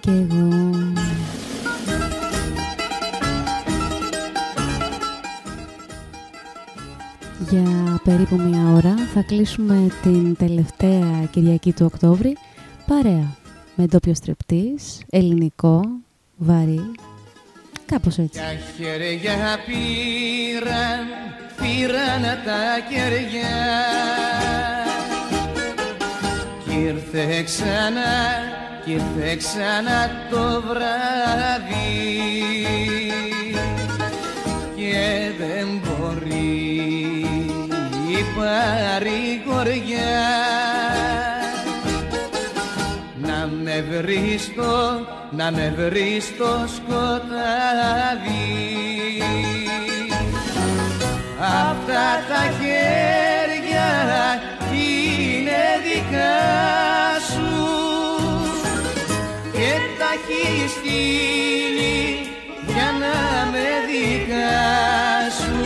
και εγώ. Για περίπου μία ώρα θα κλείσουμε την τελευταία Κυριακή του Οκτώβρη παρέα με ντόπιο στρεπτής, ελληνικό, βαρύ, κάπως έτσι. Τα χέρια πήραν, πήραν τα κεριά κι ήρθε ξανά, κι ήρθε ξανά το βράδυ. Και δεν μπορεί η παρηγοριά να με βρει στο, να με βρει στο σκοτάδι. Αυτά τα χέρια είναι δικά έχει στείλει για να με δικά σου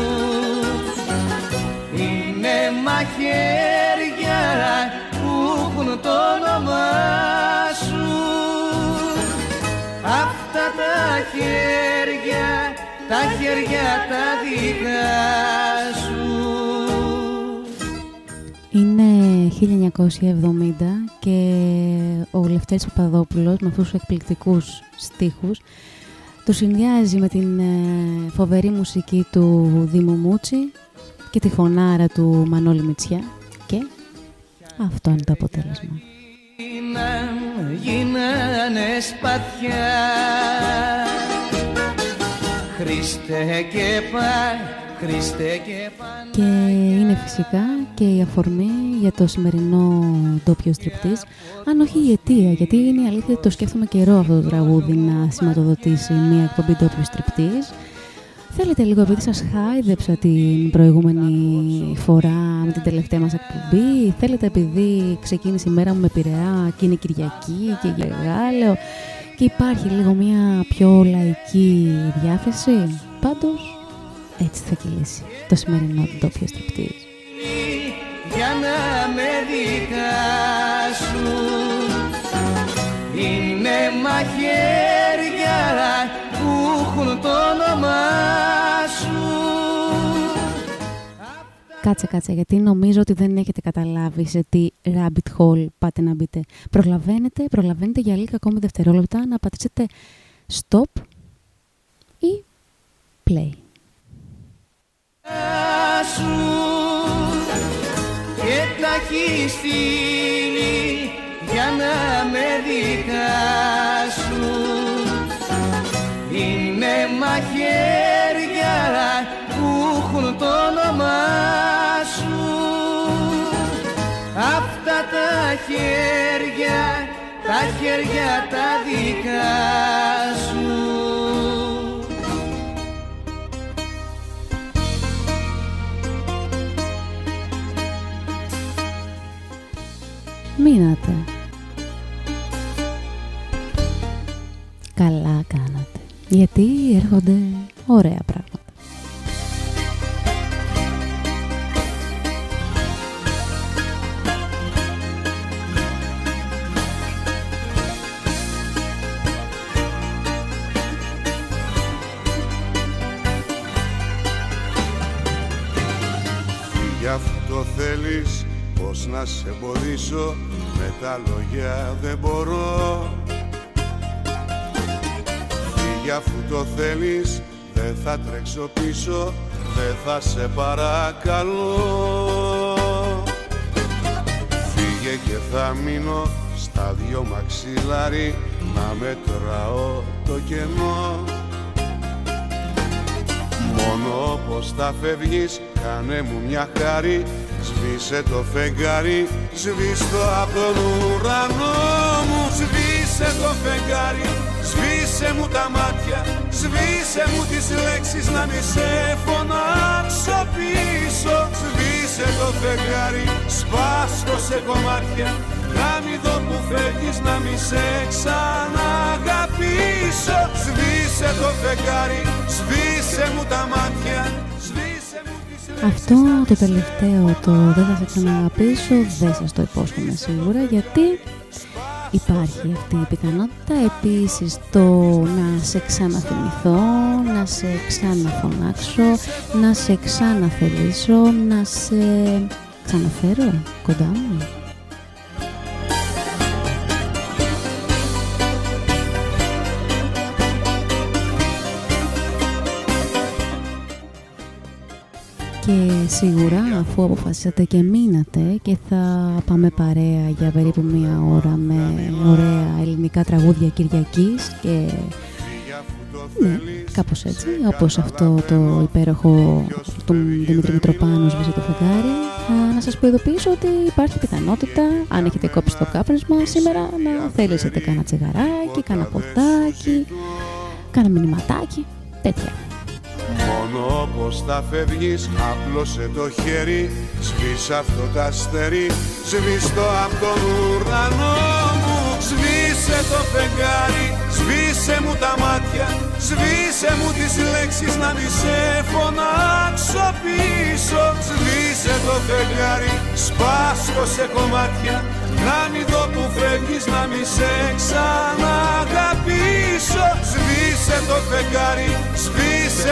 είναι μαχαίρια που έχουν το όνομά σου. Αυτά τα χέρια τα χέρια τα δικά σου Είναι 1970 και ο Λευτέρης Παπαδόπουλος με αυτούς τους εκπληκτικούς στίχους τους συνδυάζει με την ε, φοβερή μουσική του Δήμου Μούτσι και τη φωνάρα του Μανώλη Μητσιά και αυτό είναι το αποτέλεσμα. Γίναν, γίνανε σπαθιά Χριστέ και πά, Χριστέ και πά Και είναι φυσικά και η αφορμή για το σημερινό ντόπιο στριπτής, αν όχι η αιτία, γιατί είναι η αλήθεια ότι το σκέφτομαι καιρό αυτό το τραγούδι να σηματοδοτήσει μια εκπομπή ντόπιο στριπτής. Θέλετε λίγο επειδή σας χάιδεψα την προηγούμενη φορά με την τελευταία μας εκπομπή, θέλετε επειδή ξεκίνησε η μέρα μου με Πειραιά και είναι Κυριακή και Γεγάλεο και υπάρχει λίγο μια πιο λαϊκή διάθεση, πάντως έτσι θα κυλήσει το σημερινό ντόπιο στριπτής. για να με δικάσουν Είναι μαχαίρια που έχουν το όνομά σου Κάτσε, κάτσε, γιατί νομίζω ότι δεν έχετε καταλάβει σε τι rabbit hole πάτε να μπείτε. Προλαβαίνετε, προλαβαίνετε για λίγα ακόμη δευτερόλεπτα να πατήσετε stop ή play. Σου και τα έχεις στείλει για να με δικάσουν. Είναι μαχαίρια που έχουν το όνομά σου. Αυτά τα χέρια, τα χέρια τα δικά σου Μείνατε. Καλά κάνατε. Γιατί έρχονται ωραία πράγματα. Να σε εμποδίσω. Με τα λόγια δεν μπορώ. Φύγε αφού το θέλεις δεν θα τρέξω πίσω Δεν θα σε παρακαλώ. Φύγε και θα μείνω στα δυο μαξιλάρι Να μετράω το κενό. Μόνο πως θα φεύγεις κάνε μου μια χάρη Σβήσε το φεγγάρι, σβήστο από τον ουρανό μου. Σβήσε το φεγγάρι, σβήσε μου τα μάτια. Σβήσε μου τις λέξεις να μη σε φωνάξω πίσω. Σβήσε το φεγγάρι, σπάστο σε κομμάτια. Να μη δω που φεύγεις, να μη σε ξαναγαπήσω. Σβήσε το φεγγάρι, σβήσε μου τα μάτια. Σβήσε μου τις λέξεις Αυτό το τελευταίο, το δεν θα σε ξαναγαπήσω, δεν σας το υπόσχομαι σίγουρα, γιατί υπάρχει αυτή η πιθανότητα επίσης το να σε ξαναθυμηθώ, να σε ξαναφωνάξω, να σε ξαναθελήσω, να σε ξαναφέρω κοντά μου. Και σίγουρα αφού αποφασίσατε και μείνατε και θα πάμε παρέα για περίπου μία ώρα με ωραία ελληνικά τραγούδια Κυριακής και ναι, κάπως έτσι, όπως αυτό το υπέροχο του Δημήτρη Μητροπάνου σβήσει το φεγγάρι να σας προειδοποιήσω ότι υπάρχει πιθανότητα αν έχετε κόψει το κάπνισμα σήμερα να θέλετε κάνα τσιγαράκι, κάνα ποτάκι, κάνα μηνυματάκι, τέτοια. Μόνο πως θα φεύγεις Απλώσε το χέρι Σβήσε αυτό το αστέρι Σβήστο από τον ουρανό μου Σβήσε το φεγγάρι Σβήσε μου τα μάτια Σβήσε μου τις λέξεις Να μη σε φωνάξω πίσω. Σβήσε το φεγγάρι Σπάσκω σε κομμάτια Να μην δω που φεύγεις Να μη σε ξαναγαπήσω. Σβήσε το φεγγάρι Σβήσε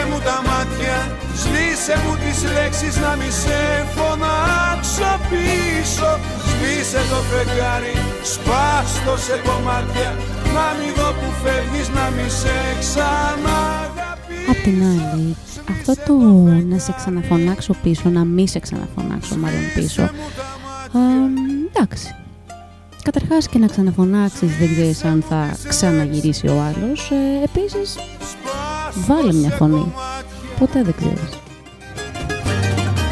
μου τα μάτια Σβήσε μου τις λέξεις Να μη σε φωνάξω πίσω. Σβήσε το φεγγάρι Σπάστο σε κομμάτια. Να μην δω που φεύγεις Να μη σε ξαναγαπήσω Απ' την άλλη, αυτό το να σε ξαναφωνάξω πίσω, να μη σε ξαναφωνάξω μάλλον πίσω, α, εντάξει, Καταρχάς και να ξαναφωνάξεις δεν ξέρεις αν θα ξαναγυρίσει ο άλλος. Ε, επίσης, βάλε μια φωνή. Ποτέ δεν ξέρεις.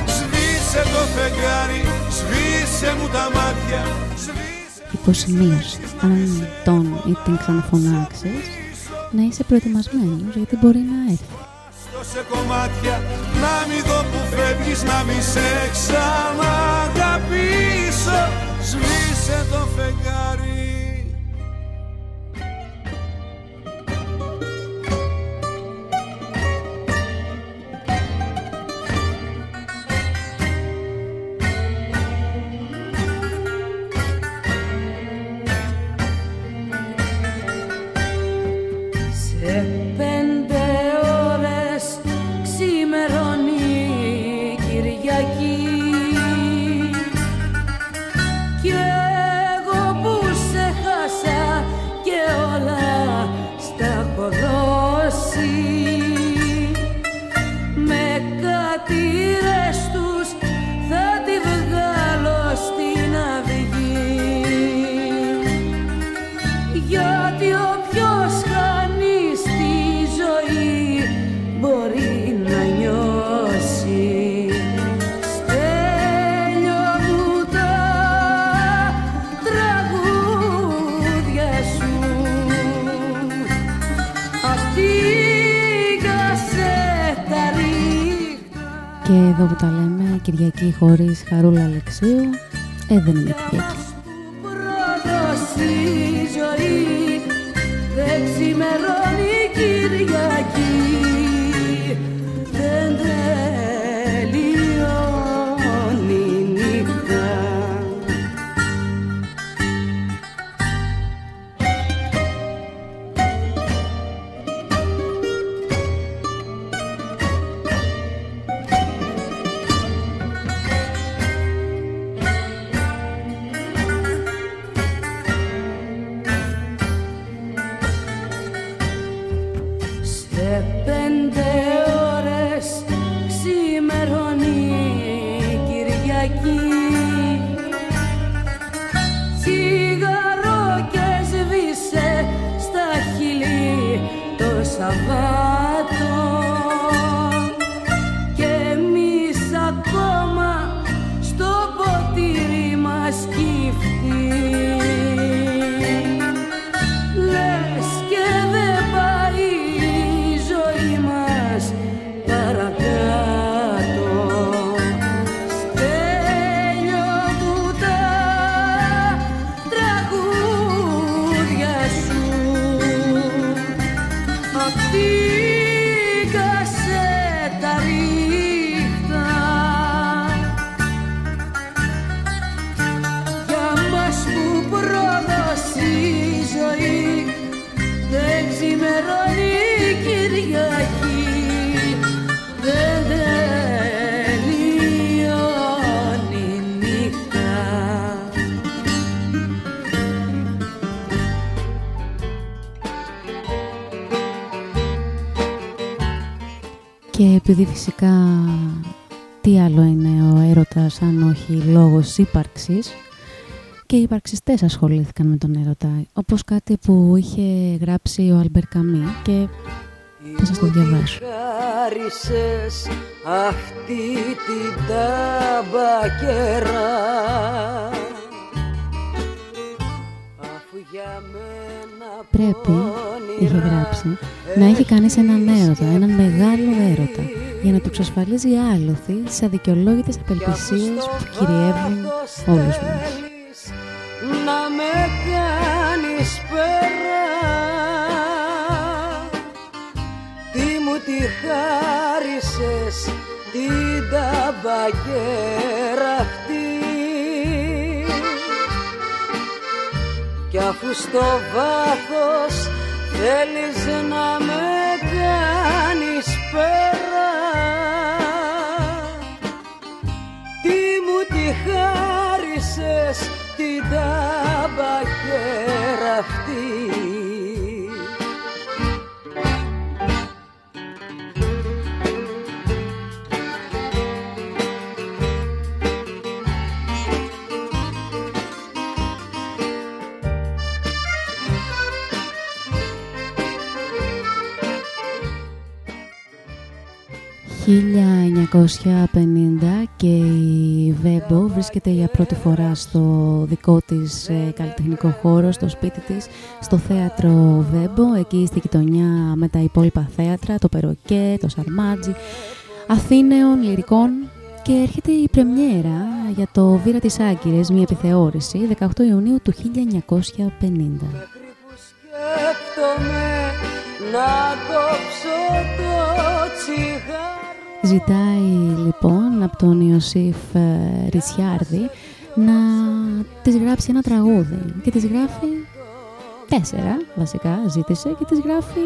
Σβήσε το φεγγάρι, σβήσε μου τα μάτια Υποσημείωση. Αν τον ή την ξαναφωνάξεις, να είσαι προετοιμασμένος γιατί μπορεί να έρθει. σε κομμάτια Να μην δω που φεύγεις Να μη σε ξαναγαπήσω Σβήσε το φεγγάρι Κυριακή χωρίς Χαρούλα Αλεξίου ε, δεν είναι Κυριακή. Φυσικά τι άλλο είναι ο έρωτας αν όχι λόγος ύπαρξης. Και οι υπαρξιστές ασχολήθηκαν με τον έρωτα όπως κάτι που είχε γράψει ο Αλμπερ Καμί και θα σας το διαβάσω. Χάρισες αυτή την ταμπακέρα Πρέπει, είχε γράψει, να έχει κανείς έναν έρωτα, έναν μεγάλο έρωτα για να του εξασφαλίζει άλοθη σε αδικαιολόγητες απελπισίες που κυριεύουν όλους μας. Να με κάνεις πέρα. Τι μου τη χάρισες την ταμπακέρα αυτή Κι αφού στο βάθος θέλεις να με κάνεις πέρα χάρισες την ταμπακέρα αυτή «1950 και η Βέμπο βρίσκεται για πρώτη φορά στο δικό της ε, καλλιτεχνικό χώρο, στο σπίτι της, στο θέατρο Βέμπο, εκεί στη γειτονιά με τα υπόλοιπα θέατρα, το Περοκέ, το Σαρμάτζι, Αθήνεων, Λυρικών. Και έρχεται η πρεμιέρα για το Βήρα της Άγκυρες, μια επιθεώρηση, 18 Ιουνίου του 1950. να κόψω το τσιγάρο Ζητάει λοιπόν από τον Ιωσήφ ε, Ριτσιάρδη να της γράψει ένα τραγούδι και της γράφει τέσσερα βασικά ζήτησε και της γράφει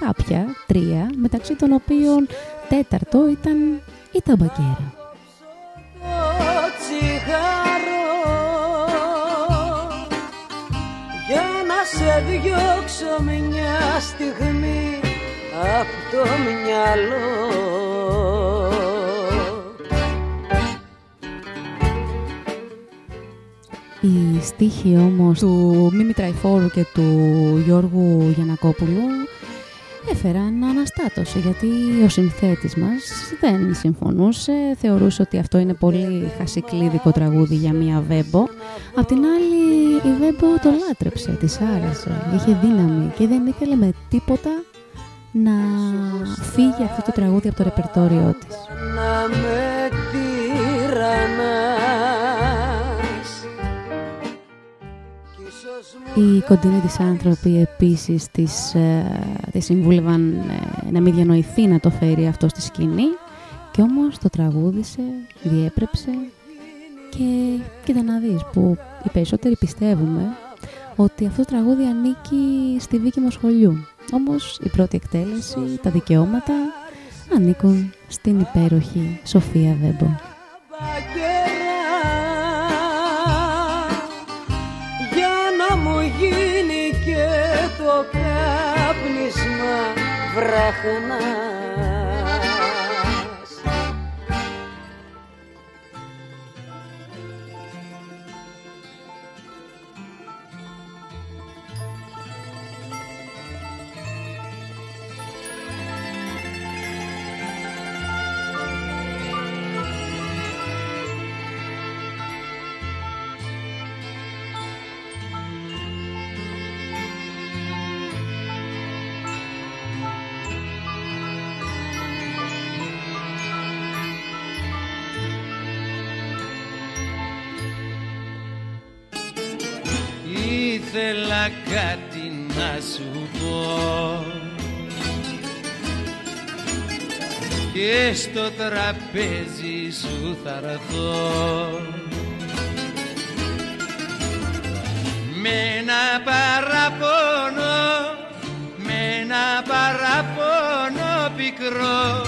κάποια, τρία μεταξύ των οποίων τέταρτο ήταν η ταμπακέρα. για να σε διώξω μια στιγμή απ' το μυαλό Η στίχη όμως του Μίμη Τραϊφόρου και του Γιώργου Γιανακόπουλου έφεραν αναστάτωση γιατί ο συνθέτης μας δεν συμφωνούσε, θεωρούσε ότι αυτό είναι πολύ χασικλίδικο τραγούδι για μία Βέμπο. Απ' την άλλη η Βέμπο το λάτρεψε, της άρεσε, είχε δύναμη και δεν ήθελε με τίποτα να φύγει αυτό το τραγούδι από το ρεπερτόριό της. Να με Οι κοντινοί της άνθρωποι επίσης της, ε, της συμβούλευαν ε, να μην διανοηθεί να το φέρει αυτό στη σκηνή και όμως το τραγούδισε, διέπρεψε και κοίτα να δεις που οι περισσότεροι πιστεύουμε ότι αυτό το τραγούδι ανήκει στη Βίκη Μοσχολιού. Όμως η πρώτη εκτέλεση, τα δικαιώματα ανήκουν στην υπέροχη Σοφία Βέμπο. βραχνά ήθελα κάτι να σου πω. Και στο τραπέζι σου θα ρθώ με ένα παραπονό με ένα παραπονό πικρό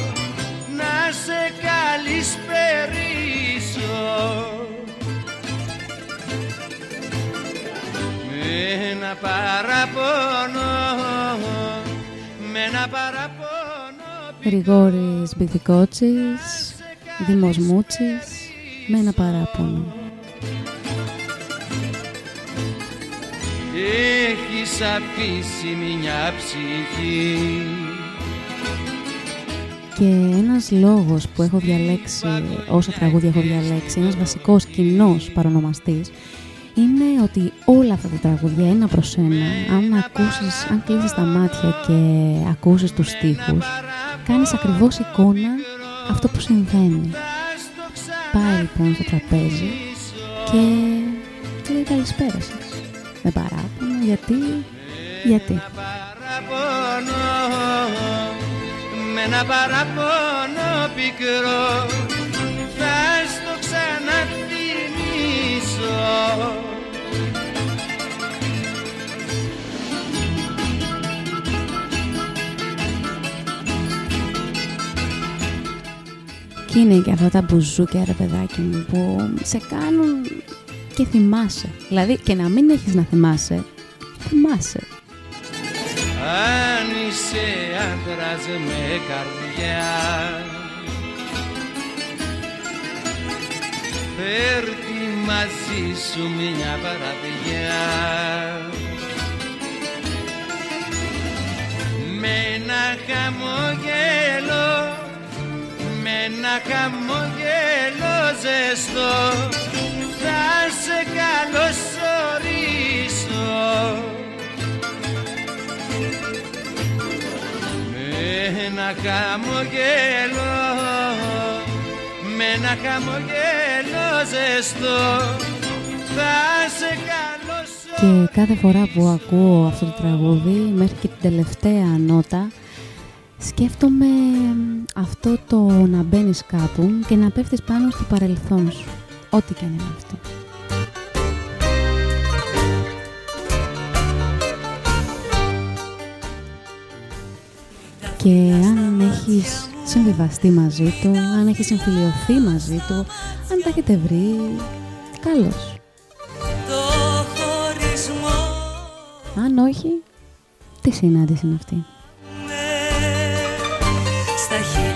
ένα παραπονό με ένα παραπονό Γρηγόρης Μπιθικότσης, Δήμος Μούτσης, με ένα παράπονο. Έχεις αφήσει μια ψυχή και ένας λόγος που έχω διαλέξει, όσα τραγούδια έχω διαλέξει, ένας βασικός κοινός παρονομαστής, είναι ότι όλα αυτά τα τραγούδια, ένα προς ένα, αν ακούσεις, αν κλείσεις τα μάτια και ακούσεις τους στίχους, κάνεις ακριβώς εικόνα αυτό που συμβαίνει. Πάει λοιπόν στο τραπέζι και λέει καλησπέρα σας. Με παράπονο, γιατί, γιατί με ένα παραπονό πικρό θα στο ξανατιμήσω Και είναι και αυτά τα μπουζούκια ρε παιδάκι μου που σε κάνουν και θυμάσαι. Δηλαδή και να μην έχεις να θυμάσαι, θυμάσαι. Αν είσαι άντρας με καρδιά Φέρτη μαζί σου μια παραδιά Με ένα χαμογέλο Με ένα χαμογέλο ζεστό Θα σε καλωσορίσω. Ένα χαμογέλο με ένα χαμογέλο ζεστό θα σε Και κάθε φορά που ακούω αυτό το τραγούδι μέχρι και την τελευταία νότα σκέφτομαι αυτό το να μπαίνεις κάπου και να πέφτεις πάνω στο παρελθόν σου ό,τι και αν είναι αυτό. και αν έχεις συμβιβαστεί μαζί του, αν έχεις συμφιλειωθεί μαζί του, αν τα έχετε βρει, καλώς. Αν όχι, τι συνάντηση είναι αυτή;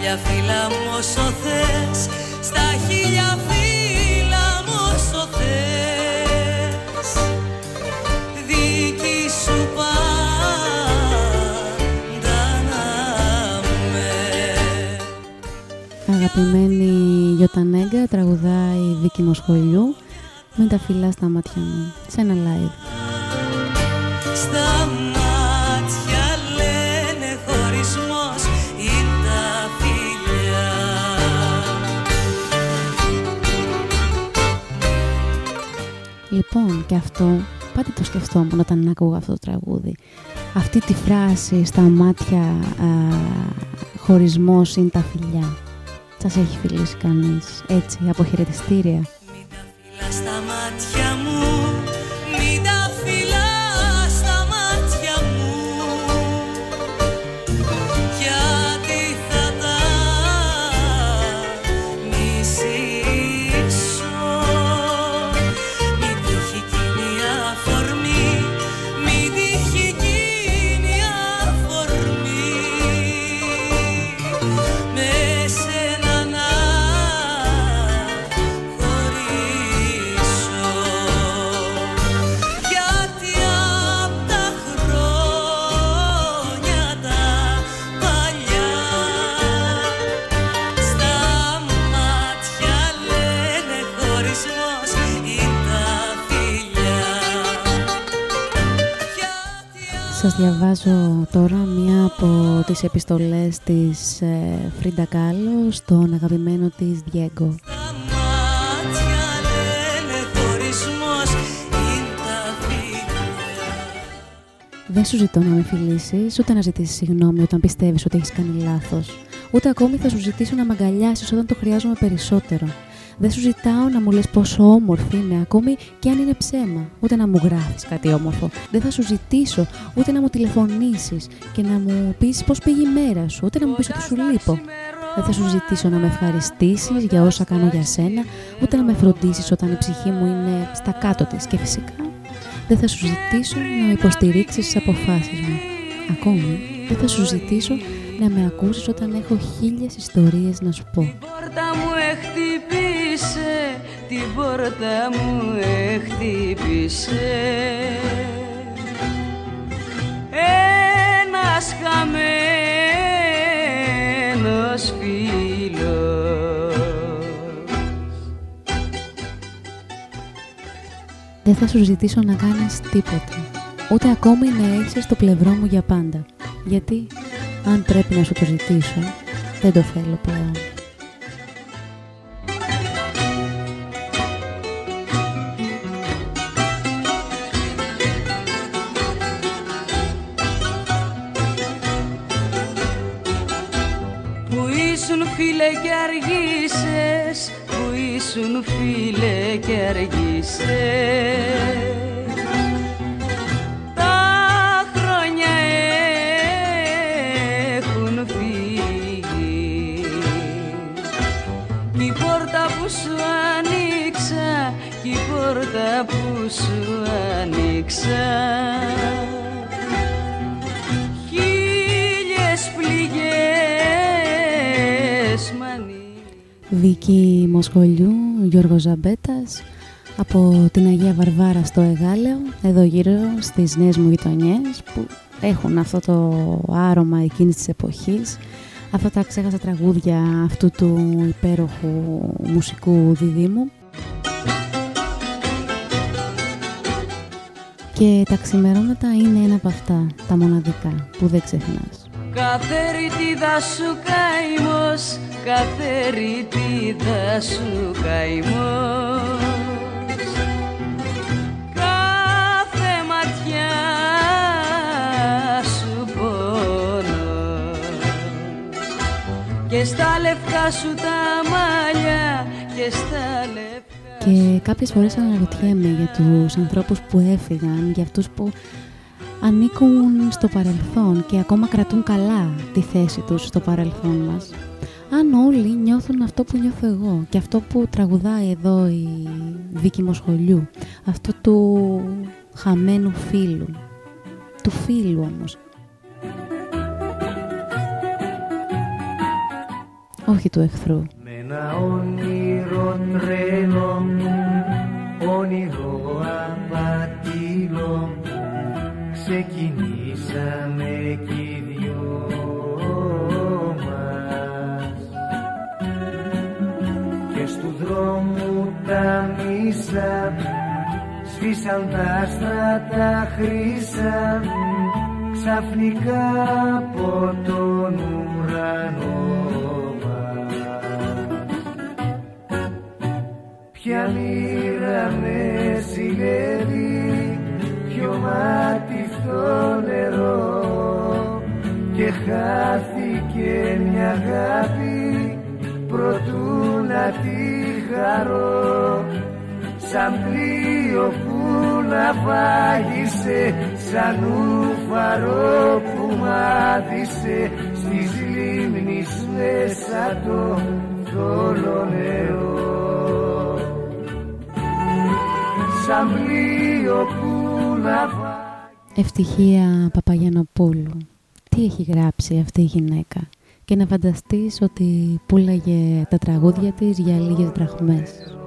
Χίλια φύλλα μου όσο θες, στα χίλια φύλλα μου όσο θες, δική σου Αγαπημένη Γιωτανέγκα τραγουδάει Δίκη Μοσχολιού με τα φυλά στα μάτια μου σε ένα live. Στα Λοιπόν και αυτό πάντα το σκεφτόμουν όταν ακούγα αυτό το τραγούδι. Αυτή τη φράση στα μάτια α, χωρισμός είναι τα φιλιά. Σας έχει φιλήσει κανείς έτσι από χαιρετιστήρια. Διαβάζω τώρα μία από τις επιστολές της Φρίντα Κάλλο στον αγαπημένο της Διέγκο. Δεν σου ζητώ να με φιλήσεις, ούτε να ζητήσεις συγγνώμη όταν πιστεύεις ότι έχεις κάνει λάθος. Ούτε ακόμη θα σου ζητήσω να με αγκαλιάσεις όταν το χρειάζομαι περισσότερο. Δεν σου ζητάω να μου λες πόσο όμορφη είναι, ακόμη και αν είναι ψέμα. Ούτε να μου γράφεις κάτι όμορφο. Δεν θα σου ζητήσω ούτε να μου τηλεφωνήσεις και να μου πεις πώς πήγε η μέρα σου, ούτε να μου πεις ότι σου λείπω. Δεν θα σου ζητήσω να με ευχαριστήσεις για όσα κάνω για σένα, ούτε να με φροντίσεις όταν η ψυχή μου είναι στα κάτω της. Και φυσικά δεν θα σου ζητήσω να με υποστηρίξεις στις αποφάσεις μου. Ακόμη δεν θα σου ζητήσω να με ακούσεις όταν έχω χίλιες ιστορίες να σου πω. Την πόρτα μου χτύπησε, την πόρτα μου χτύπησε Ένας χαμένος φίλος Δεν θα σου ζητήσω να κάνεις τίποτα, ούτε ακόμη να είσαι στο πλευρό μου για πάντα. Γιατί αν πρέπει να σου το ζητήσω, δεν το θέλω πλέον. Και αργήσες Που ήσουν φίλε και αργήσες. Τα χρόνια έχουν φύγει. Κι η πόρτα που σου άνοιξα Κι η πόρτα που σου άνοιξα Βίκη Μοσχολιού, Γιώργος Ζαμπέτας, από την Αγία Βαρβάρα στο Εγάλεο, εδώ γύρω στις νέες μου γειτονιές που έχουν αυτό το άρωμα εκείνης της εποχής, αυτά τα ξέχασα τραγούδια αυτού του υπέροχου μουσικού διδήμου. Και τα ξημερώματα είναι ένα από αυτά, τα μοναδικά, που δεν ξεχνάς. Κάθε ρητίδα σου καημός, κάθε ρητίδα σου καημός. Κάθε ματιά σου πόνος. Και στα λευκά σου τα μαλλιά και στα λευκά Και κάποιες φορές αναρωτιέμαι για τους ανθρώπους που έφυγαν, για αυτούς που ανήκουν στο παρελθόν και ακόμα κρατούν καλά τη θέση τους στο παρελθόν μας. Αν όλοι νιώθουν αυτό που νιώθω εγώ και αυτό που τραγουδάει εδώ η Βίκη Μοσχολιού, αυτό του χαμένου φίλου, του φίλου όμως. Όχι του εχθρού. Με ένα όνειρο τρέλο, όνειρο ξεκινήσαμε κι οι δυο μας. Και στου δρόμου τα μίσα, σβήσαν τα άστρα τα χρύσα, ξαφνικά από τον ουρανό μας. Ποια μοίρα με ζηλεύει, ποιο μάτι στο νερό και χάθηκε μια αγάπη προτού να τη χαρώ. Σαν πλοίο που να βάγισε σαν ούφαρο που μάθησε στις λίμνης μέσα το θόλο νερό. Σαν πλοίο που να βάγισε Ευτυχία Παπαγιανοπούλου. Τι έχει γράψει αυτή η γυναίκα; Και να φανταστείς ότι πουλάγε τα τραγούδια της για λίγες δραχμές.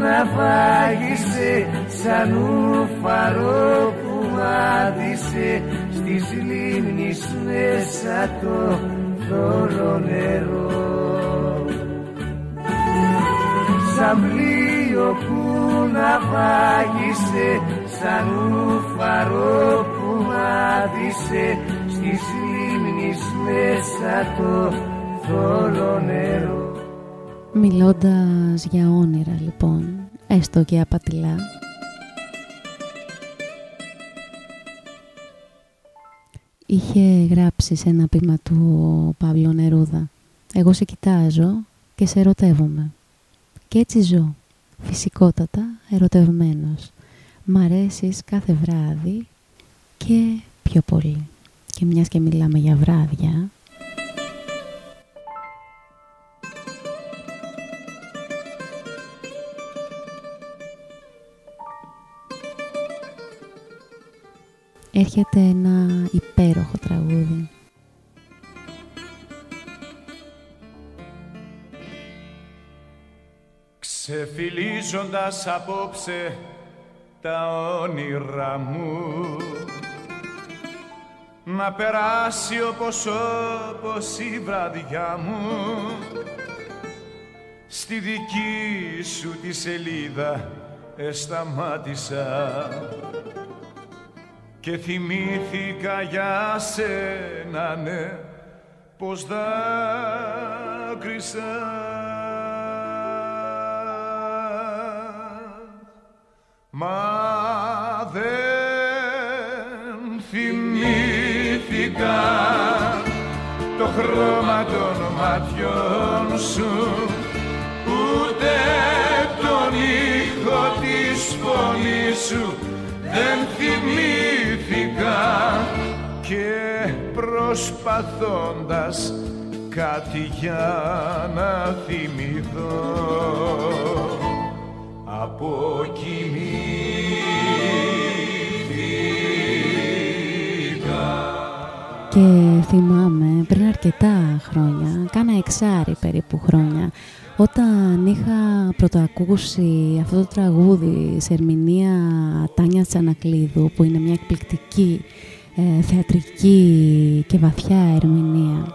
Να τη χαρώ Σαν πλοίο που να φάγισε σαν ουφαρό που μάτισε στις λίμνης μέσα το θόλο νερό. Σαν πλοίο που να φάγισε σαν ουφαρό που μάτισε στις λίμνης μέσα το θόλο νερό Μιλώντας για όνειρα λοιπόν, έστω και απατηλά, είχε γράψει σε ένα πείμα του ο Παύλο Νερούδα «Εγώ σε κοιτάζω και σε ερωτεύομαι. Και έτσι ζω, φυσικότατα ερωτευμένος. Μ' αρέσεις κάθε βράδυ και πιο πολύ». Και μιας και μιλάμε για βράδια, έρχεται ένα υπέροχο τραγούδι. Ξεφυλίζοντας απόψε τα όνειρά μου να περάσει όπως όπως η βραδιά μου στη δική σου τη σελίδα εσταμάτησα και θυμήθηκα για σένα ναι πως δάκρυσα. Μα δεν θυμήθηκα το χρώμα των ματιών σου ούτε τον ήχο της φωνής σου. Δεν θυμήθηκα και προσπαθώντας κάτι για να θυμηθώ. Και θυμάμαι πριν αρκετά χρόνια, κάνα εξάρι περίπου χρόνια, όταν είχα πρωτοακούσει αυτό το τραγούδι σε ερμηνεία Τάνια Τσανακλείδου, που είναι μια εκπληκτική ε, θεατρική και βαθιά ερμηνεία,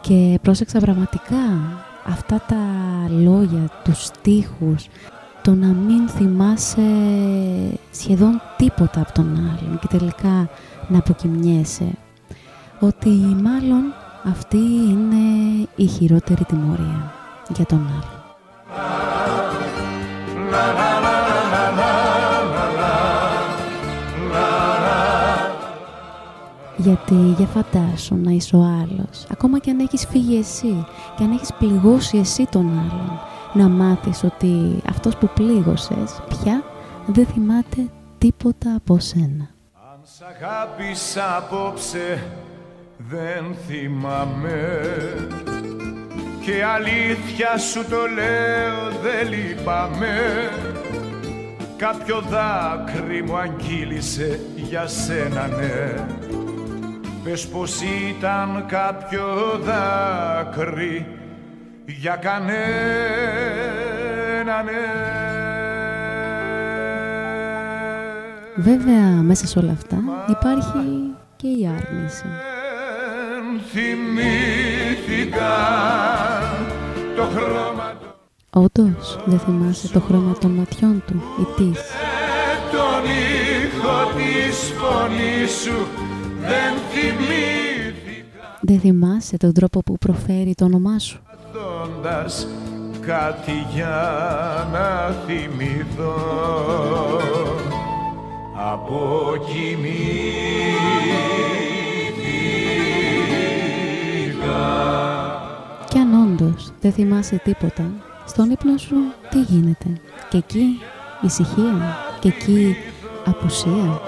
και πρόσεξα πραγματικά αυτά τα λόγια, τους στίχους, το να μην θυμάσαι σχεδόν τίποτα από τον άλλον και τελικά να αποκοιμιέσαι. Ότι μάλλον αυτή είναι η χειρότερη τιμωρία για τον άλλο. Γιατί για φαντάσου να είσαι ο άλλος, ακόμα και αν έχεις φύγει εσύ και αν έχεις πληγώσει εσύ τον άλλον, να μάθεις ότι αυτός που πλήγωσες πια δεν θυμάται τίποτα από σένα. Αν σ' αγάπησα απόψε δεν θυμάμαι. Και αλήθεια σου το λέω δεν λυπάμαι. Κάποιο δάκρυ μου αγγίλησε για σένα ναι Πες πως ήταν κάποιο δάκρυ για κανένα ναι Βέβαια μέσα σε όλα αυτά υπάρχει και η άρνηση. Θυμήθηκα το χρώμα Όντως δεν θυμάσαι το χρώμα των ματιών του ή της. Τον ήχο της φωνής σου δεν θυμήθηκα Δεν θυμάσαι τον τρόπο που προφέρει το όνομά σου Πατώντας κάτι για να θυμηθώ Και αν όντως δεν θυμάσαι τίποτα, στον ύπνο σου τι γίνεται; Και εκεί ησυχία, και εκεί απουσία.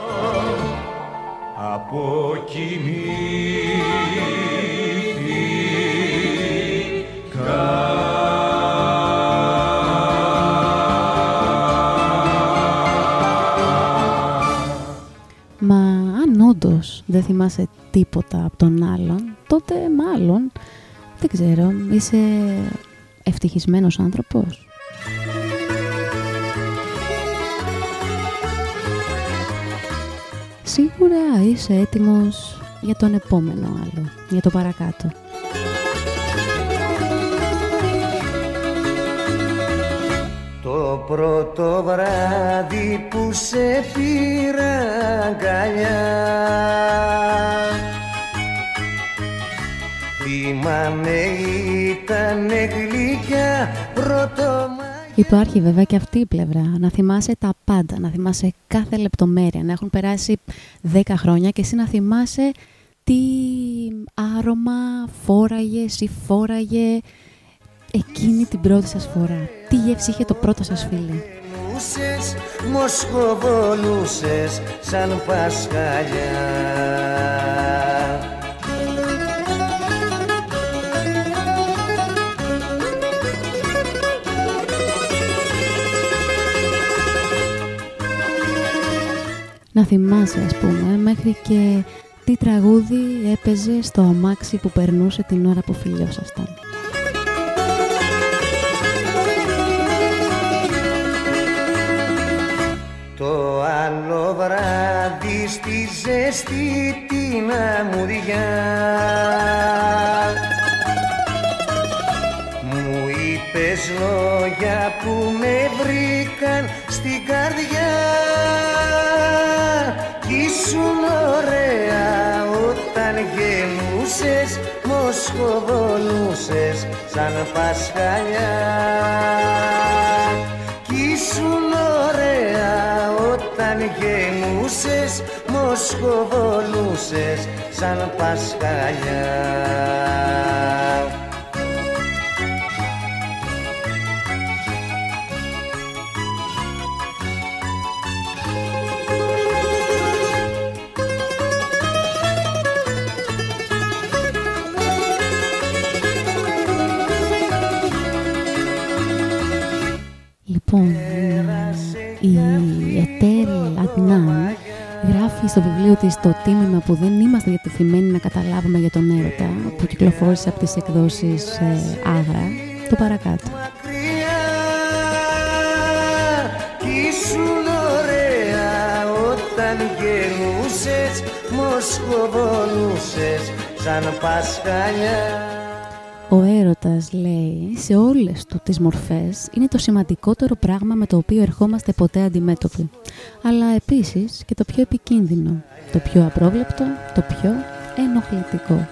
Μα αν όντως δεν θυμάσαι τίποτα από τον άλλον, τότε μάλλον, δεν ξέρω, είσαι ευτυχισμένος άνθρωπος. Σίγουρα είσαι έτοιμος για τον επόμενο άλλο, για το παρακάτω. Το πρώτο βράδυ που σε πήρα αγκαλιά Θυμάμαι ήταν γλυκιά Υπάρχει βέβαια και αυτή η πλευρά, να θυμάσαι τα πάντα, να θυμάσαι κάθε λεπτομέρεια, να έχουν περάσει 10 χρόνια και εσύ να θυμάσαι τι άρωμα φόραγες ή φόραγε εκείνη την πρώτη σας φορά. Τι γεύση είχε το πρώτο σας φίλο. Μοσχοβολούσες σαν πασχαλιά Να θυμάσαι ας πούμε μέχρι και τι τραγούδι έπαιζε στο αμάξι που περνούσε την ώρα που φιλιώσασταν. Το άλλο βράδυ στη ζεστή την αμμουδιά είπες λόγια που με βρήκαν στην καρδιά. Κι ήσουν ωραία όταν γεννούσες Μοσχοβολούσες σαν πασχαλιά Κι ήσουν ωραία όταν γεννούσες Μοσχοβολούσες σαν πασχαλιά Λοιπόν, η Ετέρη Αδνάν γράφει στο βιβλίο της το τίμημα που δεν είμαστε διατεθειμένοι να καταλάβουμε για τον έρωτα που κυκλοφόρησε από τις εκδόσεις ε, Άγρα, το παρακάτω. μακριά κι ήσουν ωραία όταν γεννούσες Μοσχοβολούσες σαν πασχαλιά Ο έρωτας, λέει, σε όλες του τις μορφές είναι το σημαντικότερο πράγμα με το οποίο ερχόμαστε ποτέ αντιμέτωποι. Αλλά επίσης και το πιο επικίνδυνο, το πιο απρόβλεπτο, το πιο ενοχλητικό.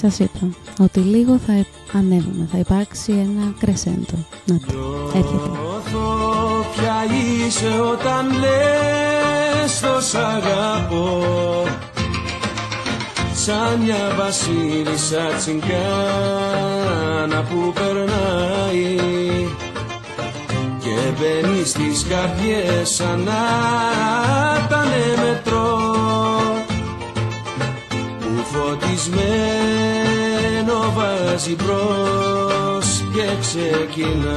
Σας είπα ότι λίγο θα ανέβουμε, θα υπάρξει ένα κρεσέντο. Να το, έρχεται. Νιώθω ποια είσαι όταν λες το σ' αγαπώ Σαν μια βασίλισσα τσιγκάνα που περνάει Και μπαίνει στις καρδιές σαν να ήταν μετρό που φωτισμένο βάζει μπρος και ξεκινάει.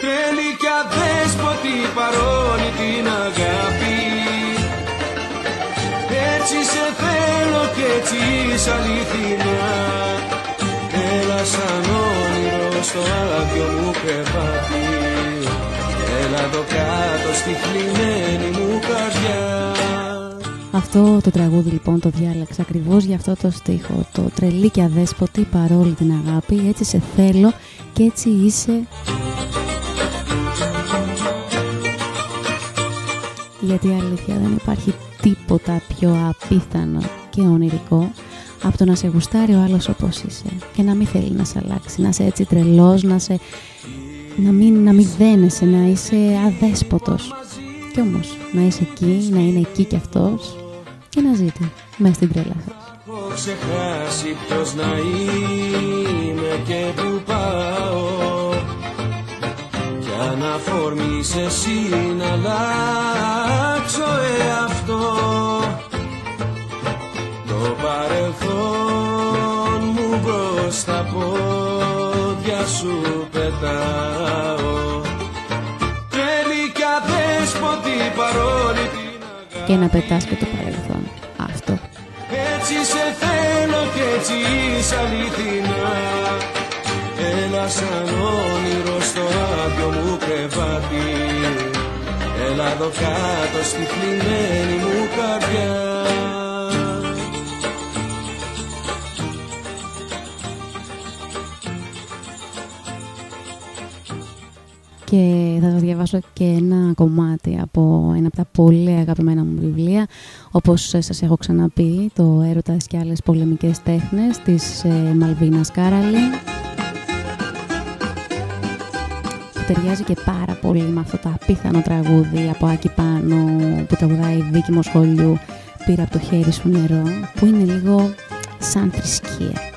Τρέλει κι αδέσποτη παρόλη την αγάπη. Έτσι σε θέλω κι έτσι είσαι αληθινά. Έλα σαν όνειρο στο άδειο μου κρεβάτι. Έλα εδώ κάτω στη θλιμμένη μου καρδιά Αυτό το τραγούδι λοιπόν το διάλεξα ακριβώς για αυτό το στίχο. Το τρελή και αδέσποτη παρόλη την αγάπη, έτσι σε θέλω και έτσι είσαι. Γιατί αλήθεια δεν υπάρχει τίποτα πιο απίθανο και ονειρικό από το να σε γουστάρει ο άλλος όπως είσαι και να μην θέλει να σε αλλάξει, να είσαι έτσι τρελός, να, σε, να, μην, να μην δένεσαι, να είσαι αδέσποτος. Κι όμως να είσαι εκεί, να είναι εκεί κι αυτός και να ζείτε μέσα στην τρέλα σας. Έχω ξεχάσει ποιος να είμαι και που πάω. Κι αν αφορμείς εσύ να αλλάξω εαυτό Το παρελθόν μου μπρος στα πόδια σου πετάω και να πετάς και το παρελθόν. Αυτό. Έτσι σε θέλω και έτσι είσαι αληθινά Έλα σαν όνειρο στο άδειο μου κρεβάτι Έλα εδώ κάτω στη θλιμμένη μου καρδιά και θα σας διαβάσω και ένα κομμάτι από ένα από τα πολύ αγαπημένα μου βιβλία όπως σας έχω ξαναπεί το «Έρωτας και άλλες πολεμικές τέχνες» της ε, Μαλβίνας Κάραλη που ταιριάζει και πάρα πολύ με αυτό το απίθανο τραγούδι από Άκη Πάνο που τραγουδάει η Βίκη Μοσχολιού «Πήρα από το χέρι σου νερό» που είναι λίγο σαν θρησκεία.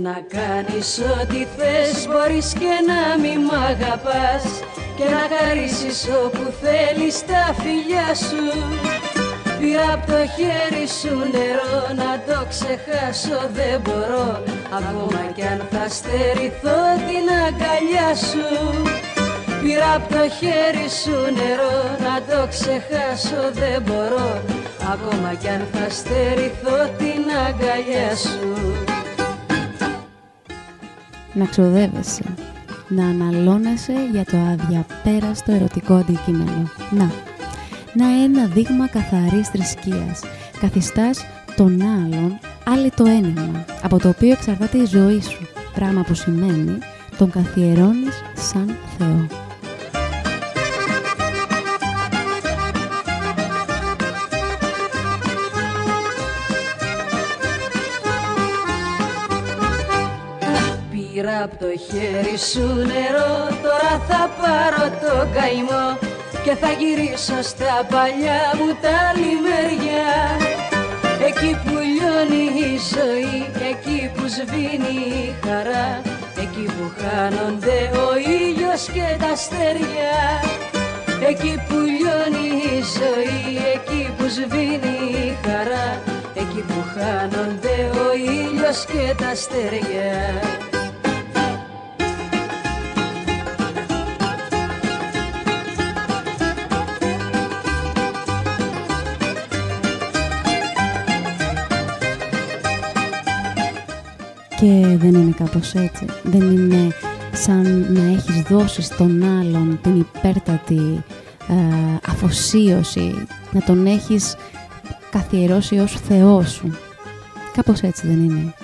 Να κάνεις ό,τι θες. Μπορείς και να μη μ' αγαπάς Και να χαρίσεις όπου θέλεις τα φιλιά σου. Πήρα από το χέρι σου νερό να το ξεχάσω. Δεν μπορώ Ακόμα κι αν θα στερηθώ την αγκαλιά σου. Πήρα από το χέρι σου νερό να το ξεχάσω. Δεν μπορώ Ακόμα κι αν θα στερηθώ την αγκαλιά σου να ξοδεύεσαι, να αναλώνεσαι για το αδιαπέραστο ερωτικό αντικείμενο. Να, να ένα δείγμα καθαρής θρησκείας. Καθιστάς τον άλλον άλλη το έννοια, από το οποίο εξαρτάται η ζωή σου, πράγμα που σημαίνει τον καθιερώνεις σαν Θεό. Πήρα από το χέρι σου νερό. Τώρα θα πάρω το καημό Και θα γυρίσω στα παλιά μου τα λιμέρια. Εκεί που λιώνει η ζωή Εκεί που σβήνει η χαρά. Εκεί που χάνονται ο ήλιος και τα αστέρια. Εκεί που λιώνει η ζωή Εκεί που σβήνει η χαρά. Εκεί που χάνονται ο ήλιος και τα αστέρια Και δεν είναι κάπως έτσι. Δεν είναι σαν να έχεις δώσει στον άλλον την υπέρτατη ε, αφοσίωση, να τον έχεις καθιερώσει ως Θεός σου. Κάπως έτσι δεν είναι.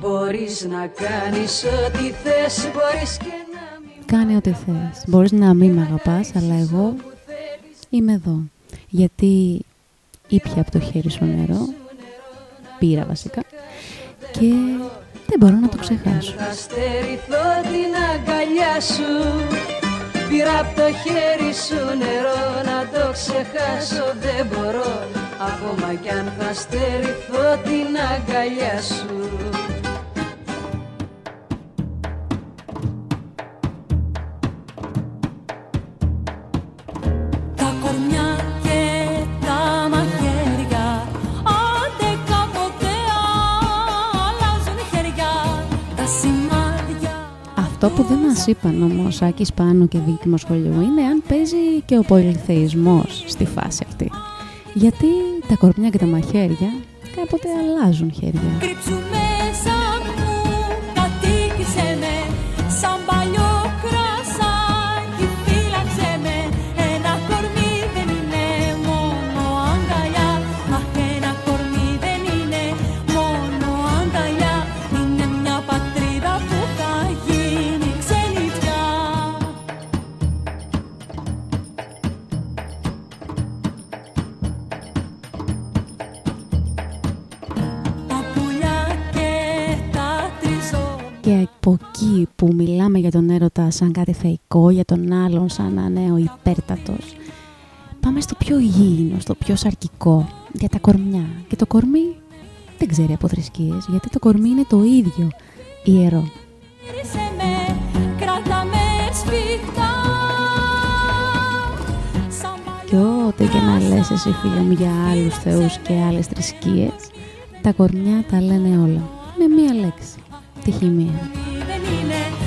Μπορείς να κάνεις ό,τι θες, μπορείς και να μην... Κάνε ό,τι θες. Μπορείς να μην με αγαπάς, αλλά εγώ είμαι εδώ. Γιατί ήπια από το χέρι σου νερό πήρα βασικά. Και δεν μπορώ να το ξεχάσω. Θα στερηθώ την αγκαλιά σου. Πήρα από το χέρι σου νερό να το ξεχάσω. Δεν μπορώ Ακόμα κι αν θα στερηθώ την αγκαλιά σου Αυτό που δεν μας είπαν όμως Άκης Πάνο και δίκημο σχολείο είναι αν παίζει και ο πολυθεϊσμός στη φάση αυτή. Γιατί τα κορμιά και τα μαχαίρια κάποτε αλλάζουν χέρια. Που μιλάμε για τον έρωτα σαν κάτι θεϊκό, για τον άλλον σαν να είναι ο υπέρτατος. Πάμε στο πιο υγιεινό, στο πιο σαρκικό, για τα κορμιά. Και το κορμί δεν ξέρει από θρησκείες, γιατί το κορμί είναι το ίδιο ιερό. Και ό,τι και να λες εσύ φίλε μου για άλλους θεούς και άλλες θρησκείες, τα κορμιά τα λένε όλα. Με μία λέξη. Τη χημεία. Σκέφτομαι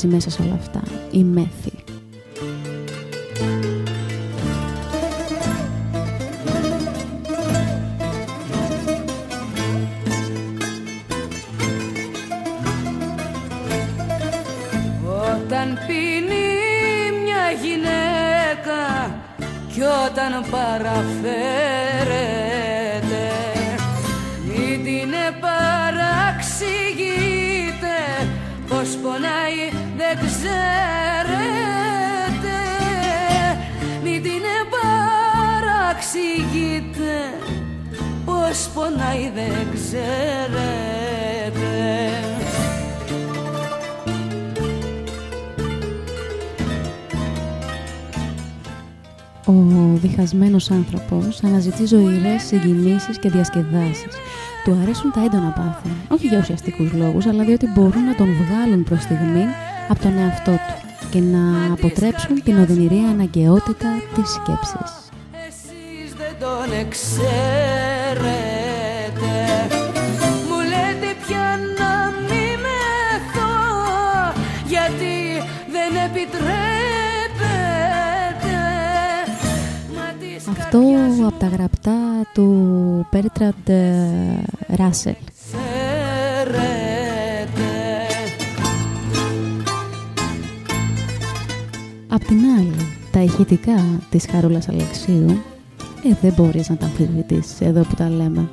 παίζει μέσα σε όλα αυτά η μέθη. Πως πονάει δεν ξέρετε Ο διχασμένος άνθρωπος αναζητεί ζωηρές συγκινήσεις και διασκεδάσεις του αρέσουν τα έντονα πάθη. Όχι για ουσιαστικούς λόγους, αλλά διότι μπορούν να τον βγάλουν προς στιγμή από τον εαυτό του και να αποτρέψουν την οδυνηρή αναγκαιότητα της σκέψης. Εσείς δεν τον εξέρετε Αυτό από τα γραπτά του Πέρτραντ Ράσελ. Απ' την άλλη, τα ηχητικά της Χαρούλας Αλεξίου ε, δεν μπορείς να τα αμφισβητήσεις εδώ που τα λέμε.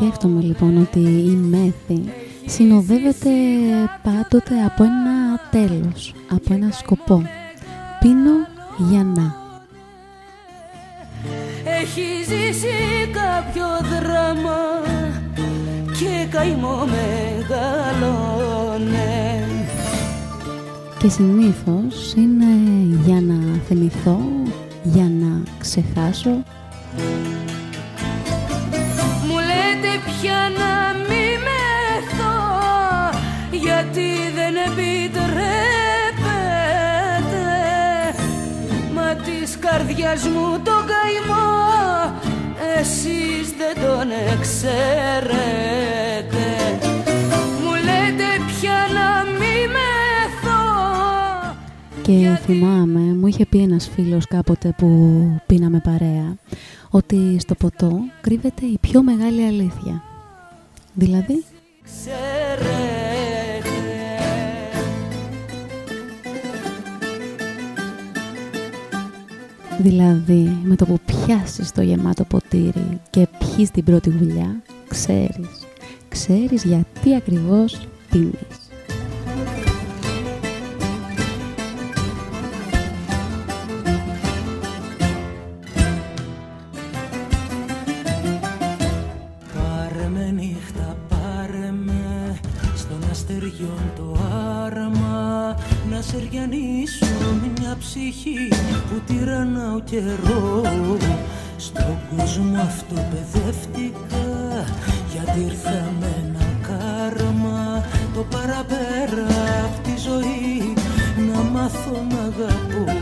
Σκέφτομαι λοιπόν ότι η μέθη συνοδεύεται πάντοτε από ένα τέλος, από ένα σκοπό. Πίνω για να. Έχει ζήσει κάποιο δράμα και καημό μεγαλώνε και και συνήθως είναι για να θυμηθώ, για να ξεχάσω. Μου λέτε πια να μη μεθώ γιατί δεν επιτρέπετε μα της καρδιάς μου το καημό εσείς δεν τον εξαιρέτε. Μου λέτε πια να μη μεθώ Και θυμάμαι, μου είχε πει ένας φίλος κάποτε που πίναμε παρέα ότι στο ποτό κρύβεται η πιο μεγάλη αλήθεια. Δηλαδή, Ξέρετε δηλαδή με το που πιάσεις το γεμάτο ποτήρι και πιείς την πρώτη γουλιά, ξέρεις. Ξέρεις γιατί ακριβώς πίνεις. Ψυχή που τυραννά καιρό. Στον κόσμο αυτό παιδεύτηκα γιατί ήρθα με ένα κάρμα. Το παραπέρα απ' τη ζωή να μάθω να αγαπώ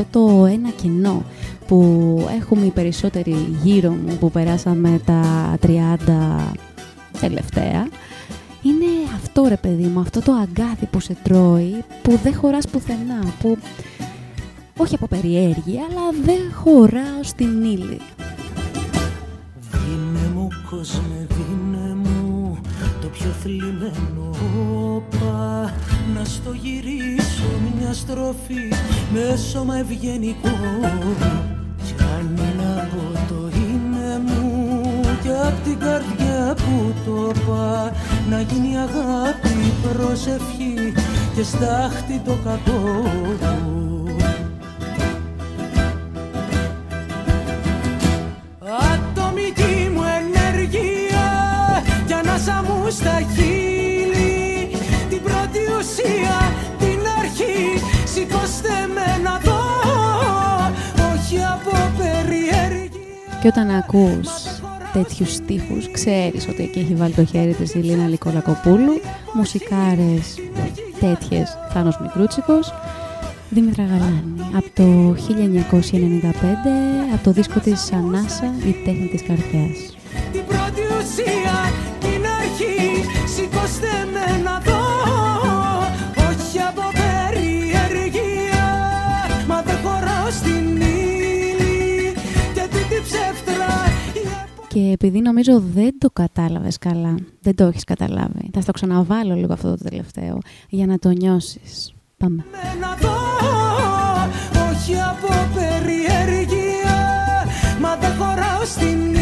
αυτό το ένα κενό που έχουμε οι περισσότεροι γύρω μου που περάσαμε τα 30 τελευταία, είναι αυτό ρε παιδί μου, αυτό το αγκάθι που σε τρώει, που δεν χωράς πουθενά, που όχι από περιέργεια, αλλά δεν χωράω στην ύλη. Δίνε μου κόσμε, δίνε μου το πιο θλιμμένο όπα Να στο γυρίσω μια στροφή. Με σώμα ευγενικό Κι αν είναι από το είναι μου. Και απ' την καρδιά που το πά Να γίνει αγάπη, προσευχή. Και στάχτη το κακό Ατομική μου ενέργεια για να μου στα χείλη. την πρώτη ουσία, την αρχή. Σηκώστε με να δω όχι από περιέργεια. Και όταν ακούς τέτοιους στίχους, ξέρεις ότι εκεί έχει βάλει το χέρι της η Λίνα Λικολακοπούλου, μουσικάρες τέτοιες Θάνος Μικρούτσικος, Δήμητρα Γαλάνη, από το 1995, από το δίσκο της Ανάσα, η τέχνη της καρδιάς. την πρώτη ουσία, την αρχή. Σηκώστε με να επειδή νομίζω δεν το κατάλαβες καλά, δεν το έχεις καταλάβει, θα στο ξαναβάλω λίγο αυτό το τελευταίο, για να το νιώσεις. Πάμε. με να δω όχι από περιέργεια μα δεν χωράω στην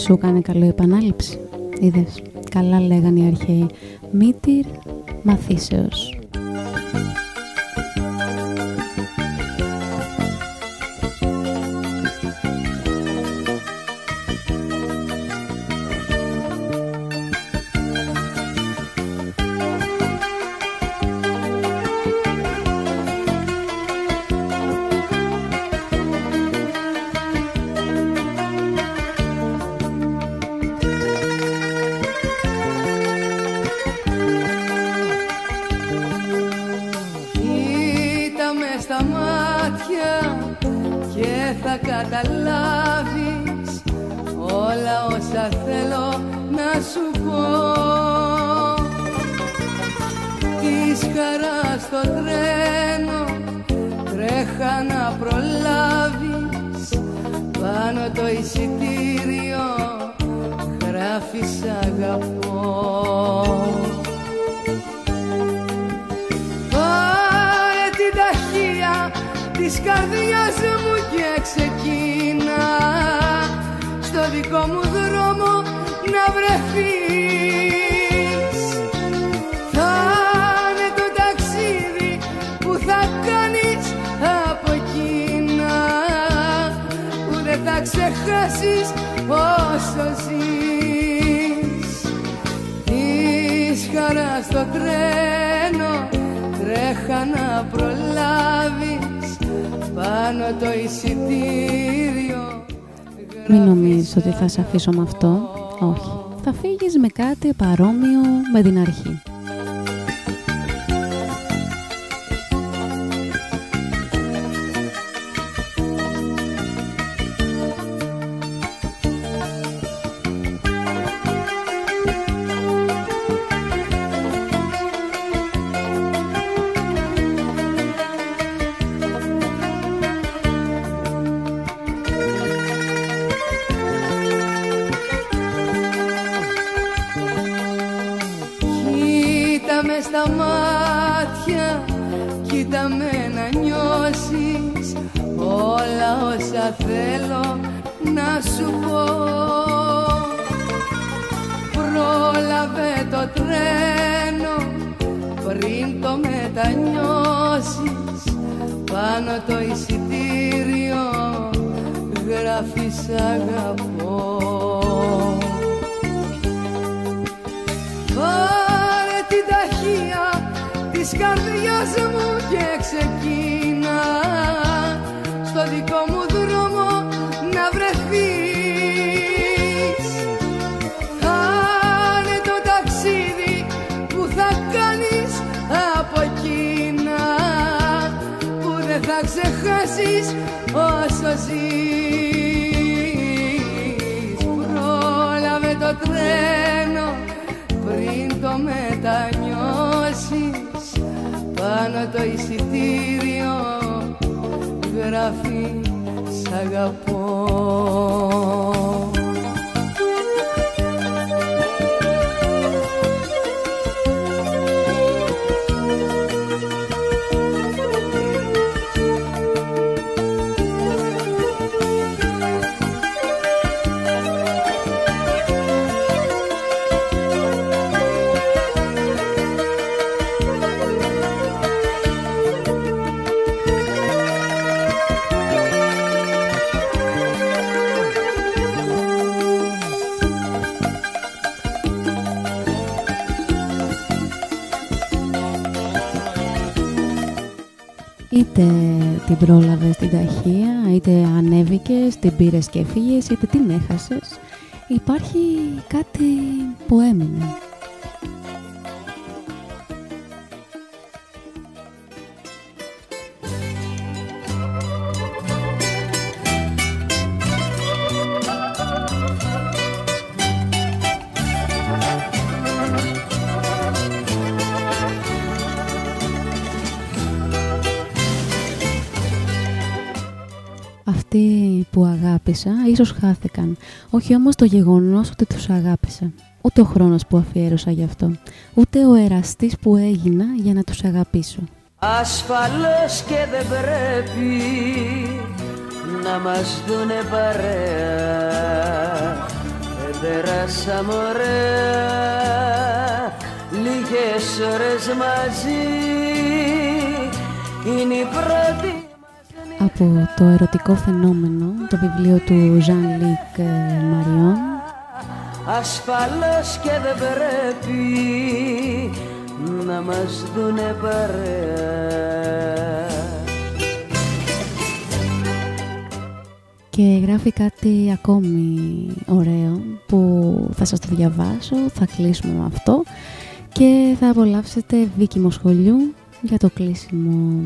Σου έκανε καλό η επανάληψη. Είδες. Καλά λέγανε οι αρχαίοι. Μήτυρ μαθήσεως. Σου πω. Της χαράς στο τρένο τρέχα να προλάβεις. Πάνω το εισιτήριο γράφεις αγαπώ. Πάρε την ταχεία της καρδιάς μου και ξεκίνα στο δικό μου θα ξεχάσεις όσο ζεις Της χαράς στο τρένο τρέχα να προλάβεις πάνω το εισιτήριο Μην νομίζεις ότι θα σε αφήσω με αυτό. Όχι. Θα φύγεις με κάτι παρόμοιο με την αρχή. Μετανιώσεις. Πάνω το εισιτήριο γράφεις αγαπώ. Πάρε την ταχεία της καρδιάς μου και ξεκίνα το τρένο πριν το μετανιώσεις. Πάνω το εισιτήριο γράφει σ' αγαπώ πρόλαβες την ταχεία, είτε ανέβηκες, την πήρες και φύγες, είτε την έχασες. Υπάρχει κάτι που έμεινε. Αγάπησα ίσως χάθηκαν. Όχι όμως το γεγονός ότι τους αγάπησα. Ούτε ο χρόνος που αφιέρωσα γι' αυτό. Ούτε ο εραστής που έγινα για να τους αγαπήσω. Ασφαλώς και δεν πρέπει να μας δουνε παρέα Δεν περάσαμε ωραία λίγες ώρες μαζί Είναι η πρώτη Από το ερωτικό φαινόμενο, το βιβλίο του Ζαν Λίκ Μαριόν, Ασφαλώς και δεν πρέπει να μας δουνε παρέα και γράφει κάτι ακόμη ωραίο που θα σας το διαβάσω, θα κλείσουμε με αυτό και θα απολαύσετε Βίκη σχολιού για το κλείσιμο.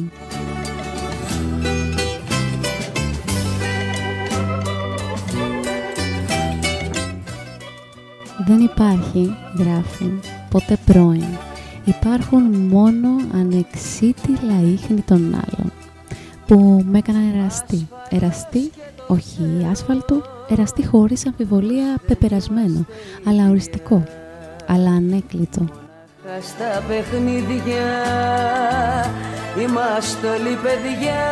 Δεν υπάρχει, γράφει, ποτέ πρώην. Υπάρχουν μόνο ανεξίτηλα ίχνη των άλλων που με έκαναν εραστή. Εραστή, όχι άσφαλτο, εραστή χωρίς αμφιβολία πεπερασμένο, αλλά οριστικό, αλλά ανέκλητο. Στα παιχνίδια είμαστε όλοι παιδιά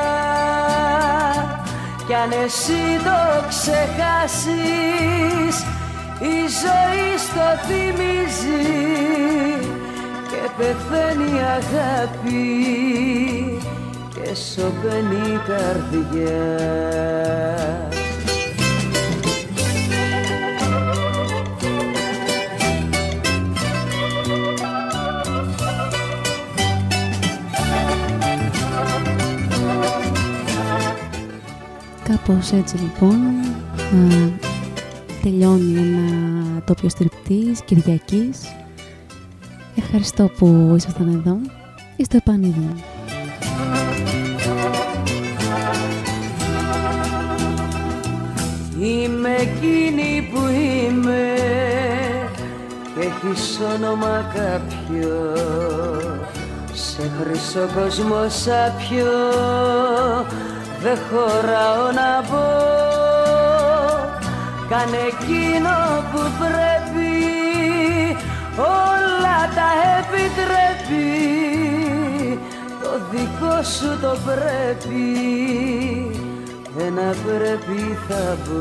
κι αν εσύ το ξεχάσεις η ζωή στο θυμίζει και πεθαίνει η αγάπη και σωπαίνει η καρδιά. Κάπως έτσι λοιπόν τελειώνει ένα τόπιο στριπτής Κυριακής. Ευχαριστώ που ήσασταν εδώ. Είστε επανειδήν. Είμαι εκείνη που είμαι και έχεις όνομα κάποιο σε χρυσό κόσμο σάπιο δεν χωράω να πω Κάνε εκείνο που πρέπει όλα τα επιτρέπει. Το δικό σου το πρέπει ένα πρέπει θα πω